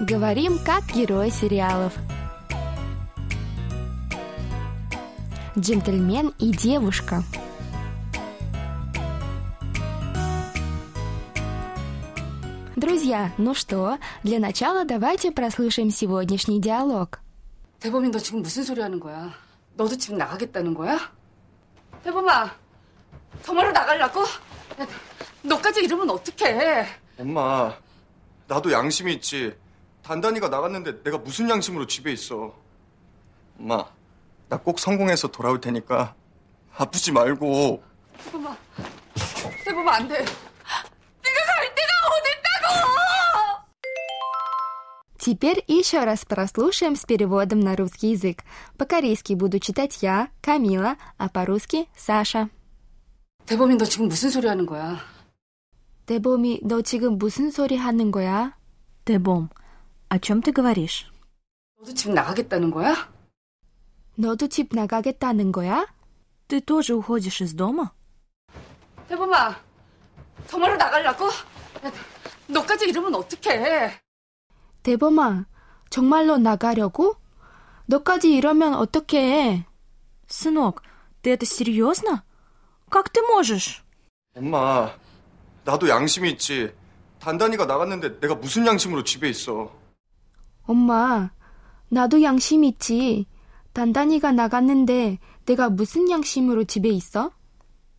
Говорим, как герои сериалов. Джентльмен и девушка. Друзья, ну что, для начала давайте прослушаем сегодняшний диалог. 대범이 너 지금 무슨 소리 하는 거야? 너도 집 나가겠다는 거야? 대범아, 정말로 나가려고? 야, 너까지 이러면 어떡해? 엄마, 나도 양심이 있지. 단단이가 나갔는데 내가 무슨 양심으로 집에 있어. 엄마, 나 꼭 성공해서 돌아올 테니까 아프지 말고. 대범아, 대범아 안 돼. 네가 갈 데가 어딨다고! Теперь еще раз прослушаем с переводом на русский язык. По-корейски буду читать я, Камила, а по-русски Саша. 대범이 너 지금 무슨 소리 하는 거야? 대범이, 너 지금 무슨 소리 하는 거야? Тебом, о чем ты говоришь? 너도 집 나가겠다는 거야? 너도 집 나가겠다는 거야? Ты тоже уходишь из дома? 대범아, 정말로 나가려고? 야, 너까지 이러면 어떡해? 대범아, 정말로 나가려고? 너까지 이러면 어떡해? Сынок, ты это серьезно? Как ты можешь? 엄마, 나도 양심이 있지. 단단이가 나갔는데 내가 무슨 양심으로 집에 있어. 엄마, 나도 양심 있지. 단단이가 나갔는데 내가 무슨 양심으로 집에 있어?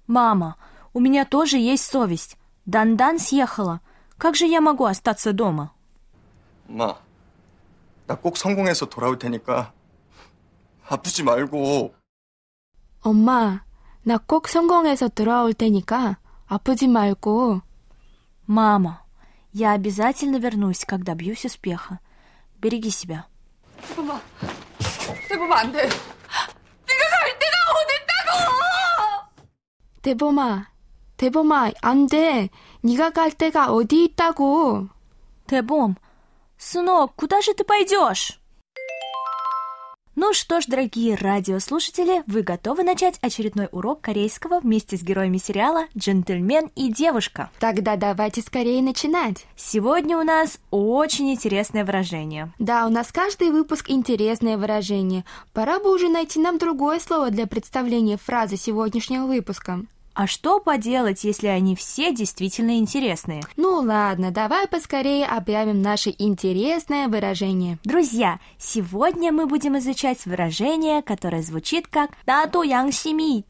Мама, у меня тоже есть совесть. Дандан съехала. Как же я могу остаться дома? 엄마, 나 꼭 성공해서 돌아올 테니까 아프지 말고. 엄마, 나 꼭 성공해서 돌아올 테니까 아프지 말고. Мама, я обязательно вернусь, когда добьюсь успеха. Береги себя. 대범아, 대범아 안 돼. 네가 갈 데가 어딨다고! 대범아, 대범아, 안 돼. 네가 갈 데가 어디 있다고. Тебом, сынок, куда же ты пойдешь? Ну что ж, дорогие радиослушатели, вы готовы начать очередной урок корейского вместе с героями сериала «Джентльмен и девушка». Тогда давайте скорее начинать. Сегодня у нас очень интересное выражение. Да, у нас каждый выпуск интересное выражение. Пора бы уже найти нам другое слово для представления фразы сегодняшнего выпуска. А что поделать, если они все действительно интересные? Ну ладно, давай поскорее объявим наше интересное выражение. Друзья, сегодня мы будем изучать выражение, которое звучит как «дату янг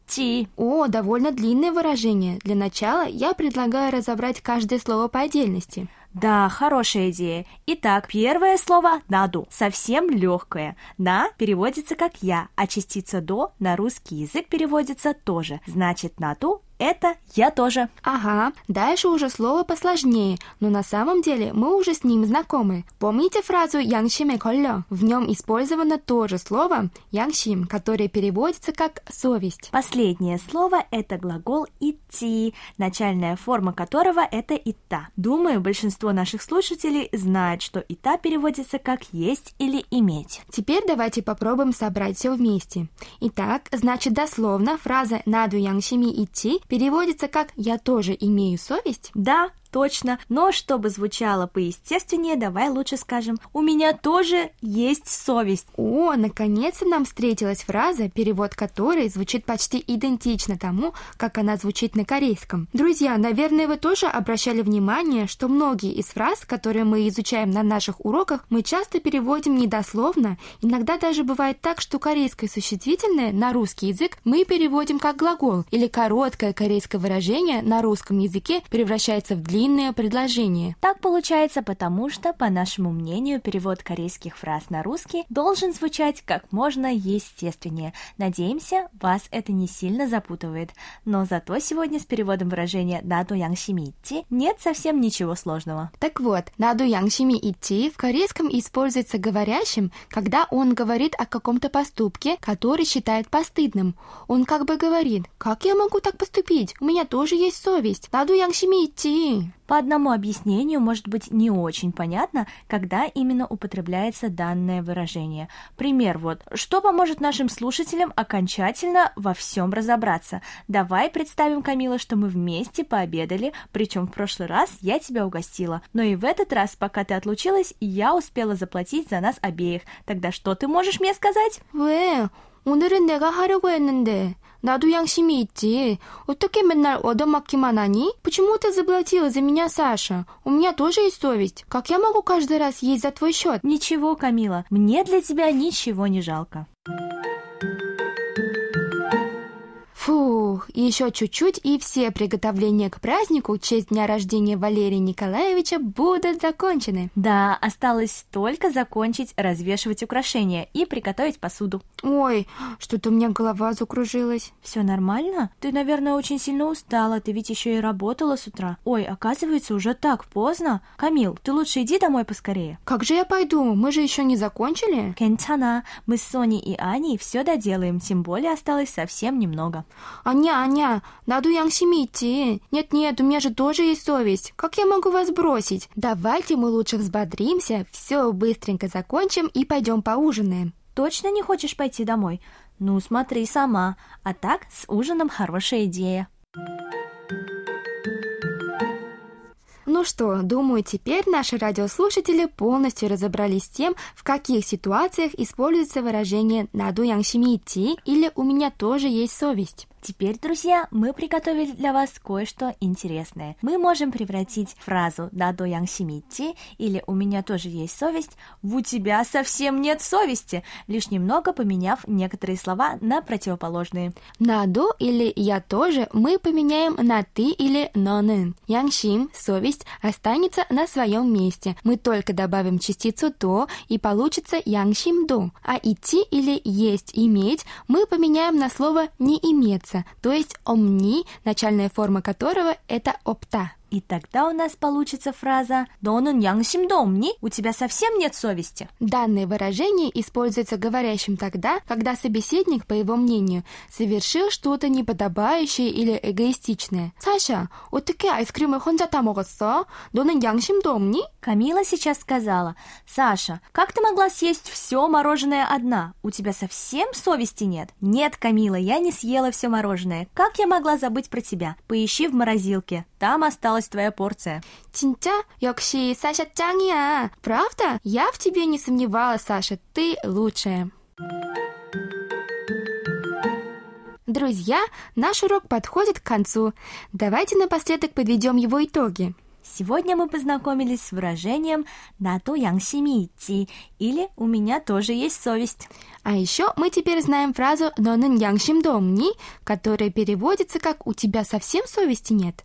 ти». О, довольно длинное выражение. Для начала я предлагаю разобрать каждое слово по отдельности. Да, хорошая идея. Итак, первое слово «наду» совсем легкое. «На» переводится как «я», а частица «до» на русский язык переводится тоже. Значит, «наду» — это я тоже. Ага, дальше уже слово посложнее, но на самом деле мы уже с ним знакомы. Помните фразу «янгшиме коллё»? В нем использовано то же слово «янгшим», которое переводится как «совесть». Последнее слово – это глагол «идти», начальная форма которого – это «ита». Думаю, большинство наших слушателей знает, что «ита» переводится как «есть» или «иметь». Теперь давайте попробуем собрать все вместе. Итак, значит, дословно фраза «наду янгшими идти» переводится как «я тоже имею совесть». Да, точно, но чтобы звучало поестественнее, давай лучше скажем «у меня тоже есть совесть». О, наконец-то нам встретилась фраза, перевод которой звучит почти идентично тому, как она звучит на корейском. Друзья, наверное, вы тоже обращали внимание, что многие из фраз, которые мы изучаем на наших уроках, мы часто переводим недословно. Иногда даже бывает так, что корейское существительное на русский язык мы переводим как глагол, или короткое корейское выражение на русском языке превращается в длинное длинное предложение. Так получается потому, что, по нашему мнению, перевод корейских фраз на русский должен звучать как можно естественнее. Надеемся, вас это не сильно запутывает. Но зато сегодня с переводом выражения «наду янгшими идти» нет совсем ничего сложного. Так вот, «наду янгшими идти» в корейском используется говорящим, когда он говорит о каком-то поступке, который считает постыдным. Он как бы говорит «как я могу так поступить? У меня тоже есть совесть. Наду янгшими идти». По одному объяснению может быть не очень понятно, когда именно употребляется данное выражение. Пример вот. Что поможет нашим слушателям окончательно во всем разобраться? Давай представим, Камила, что мы вместе пообедали, причем в прошлый раз я тебя угостила, но и в этот раз, пока ты отлучилась, я успела заплатить за нас обеих. Тогда что ты можешь мне сказать? 왜? 오늘은 내가 하려고 했는데 나도 양심이 있지. 어떻게 맨날 얻어맞기만 하니? Почему ты заплатила за меня, Саша? У меня тоже есть совесть. Как я могу каждый раз есть за твой счет? Ничего, Камила, мне для тебя ничего не жалко. Фух, еще чуть-чуть, и все приготовления к празднику в честь дня рождения Валерия Николаевича будут закончены. Да, осталось только закончить развешивать украшения и приготовить посуду. Ой, что-то у меня голова закружилась. Все нормально? Ты, наверное, очень сильно устала, ты ведь еще и работала с утра. Ой, оказывается, уже так поздно. Камил, ты лучше иди домой поскорее. Как же я пойду? Мы же еще не закончили. Кентана, мы с Соней и Аней все доделаем, тем более осталось совсем немного. «Аня, Аня, надо Янсиме идти. Нет-нет, у меня же тоже есть совесть. Как я могу вас бросить? Давайте мы лучше взбодримся, все быстренько закончим и пойдем поужинаем». «Точно не хочешь пойти домой? Ну, смотри сама. А так, с ужином хорошая идея». Ну что, думаю, теперь наши радиослушатели полностью разобрались с тем, в каких ситуациях используется выражение «наду яншимити» или «у меня тоже есть совесть». Теперь, друзья, мы приготовили для вас кое-что интересное. Мы можем превратить фразу «дадо янгсимити» или «у меня тоже есть совесть» в «у тебя совсем нет совести», лишь немного поменяв некоторые слова на противоположные. «Наду» или «я тоже» мы поменяем на «ты» или «нонын». «Янгшим» — совесть останется на своем месте. Мы только добавим частицу «то» и получится «янгшим-до». А «идти» или «есть», «иметь» мы поменяем на слово «не иметься», то есть «омни», начальная форма которого это «опта». И тогда у нас получится фраза «너는 양심도 없니?» У тебя совсем нет совести? Данное выражение используется говорящим тогда, когда собеседник, по его мнению, совершил что-то неподобающее или эгоистичное. «Саша, 어떻게 아이스크림을 혼자 다 먹었어? 너는 양심도 없니?» Камила сейчас сказала «Саша, как ты могла съесть все мороженое одна? У тебя совсем совести нет?» «Нет, Камила, я не съела все мороженое. Как я могла забыть про тебя? Поищи в морозилке, там осталась твоя порция». 진짜? 역시 Саша 짱이야. Правда? Я в тебе не сомневалась, Саша. Ты лучшая. Друзья, наш урок подходит к концу. Давайте напоследок подведем его итоги. Сегодня мы познакомились с выражением «나도 양심이 있지» или «у меня тоже есть совесть». А еще мы теперь знаем фразу «너는 양심도 없니?», которая переводится как «у тебя совсем совести нет?».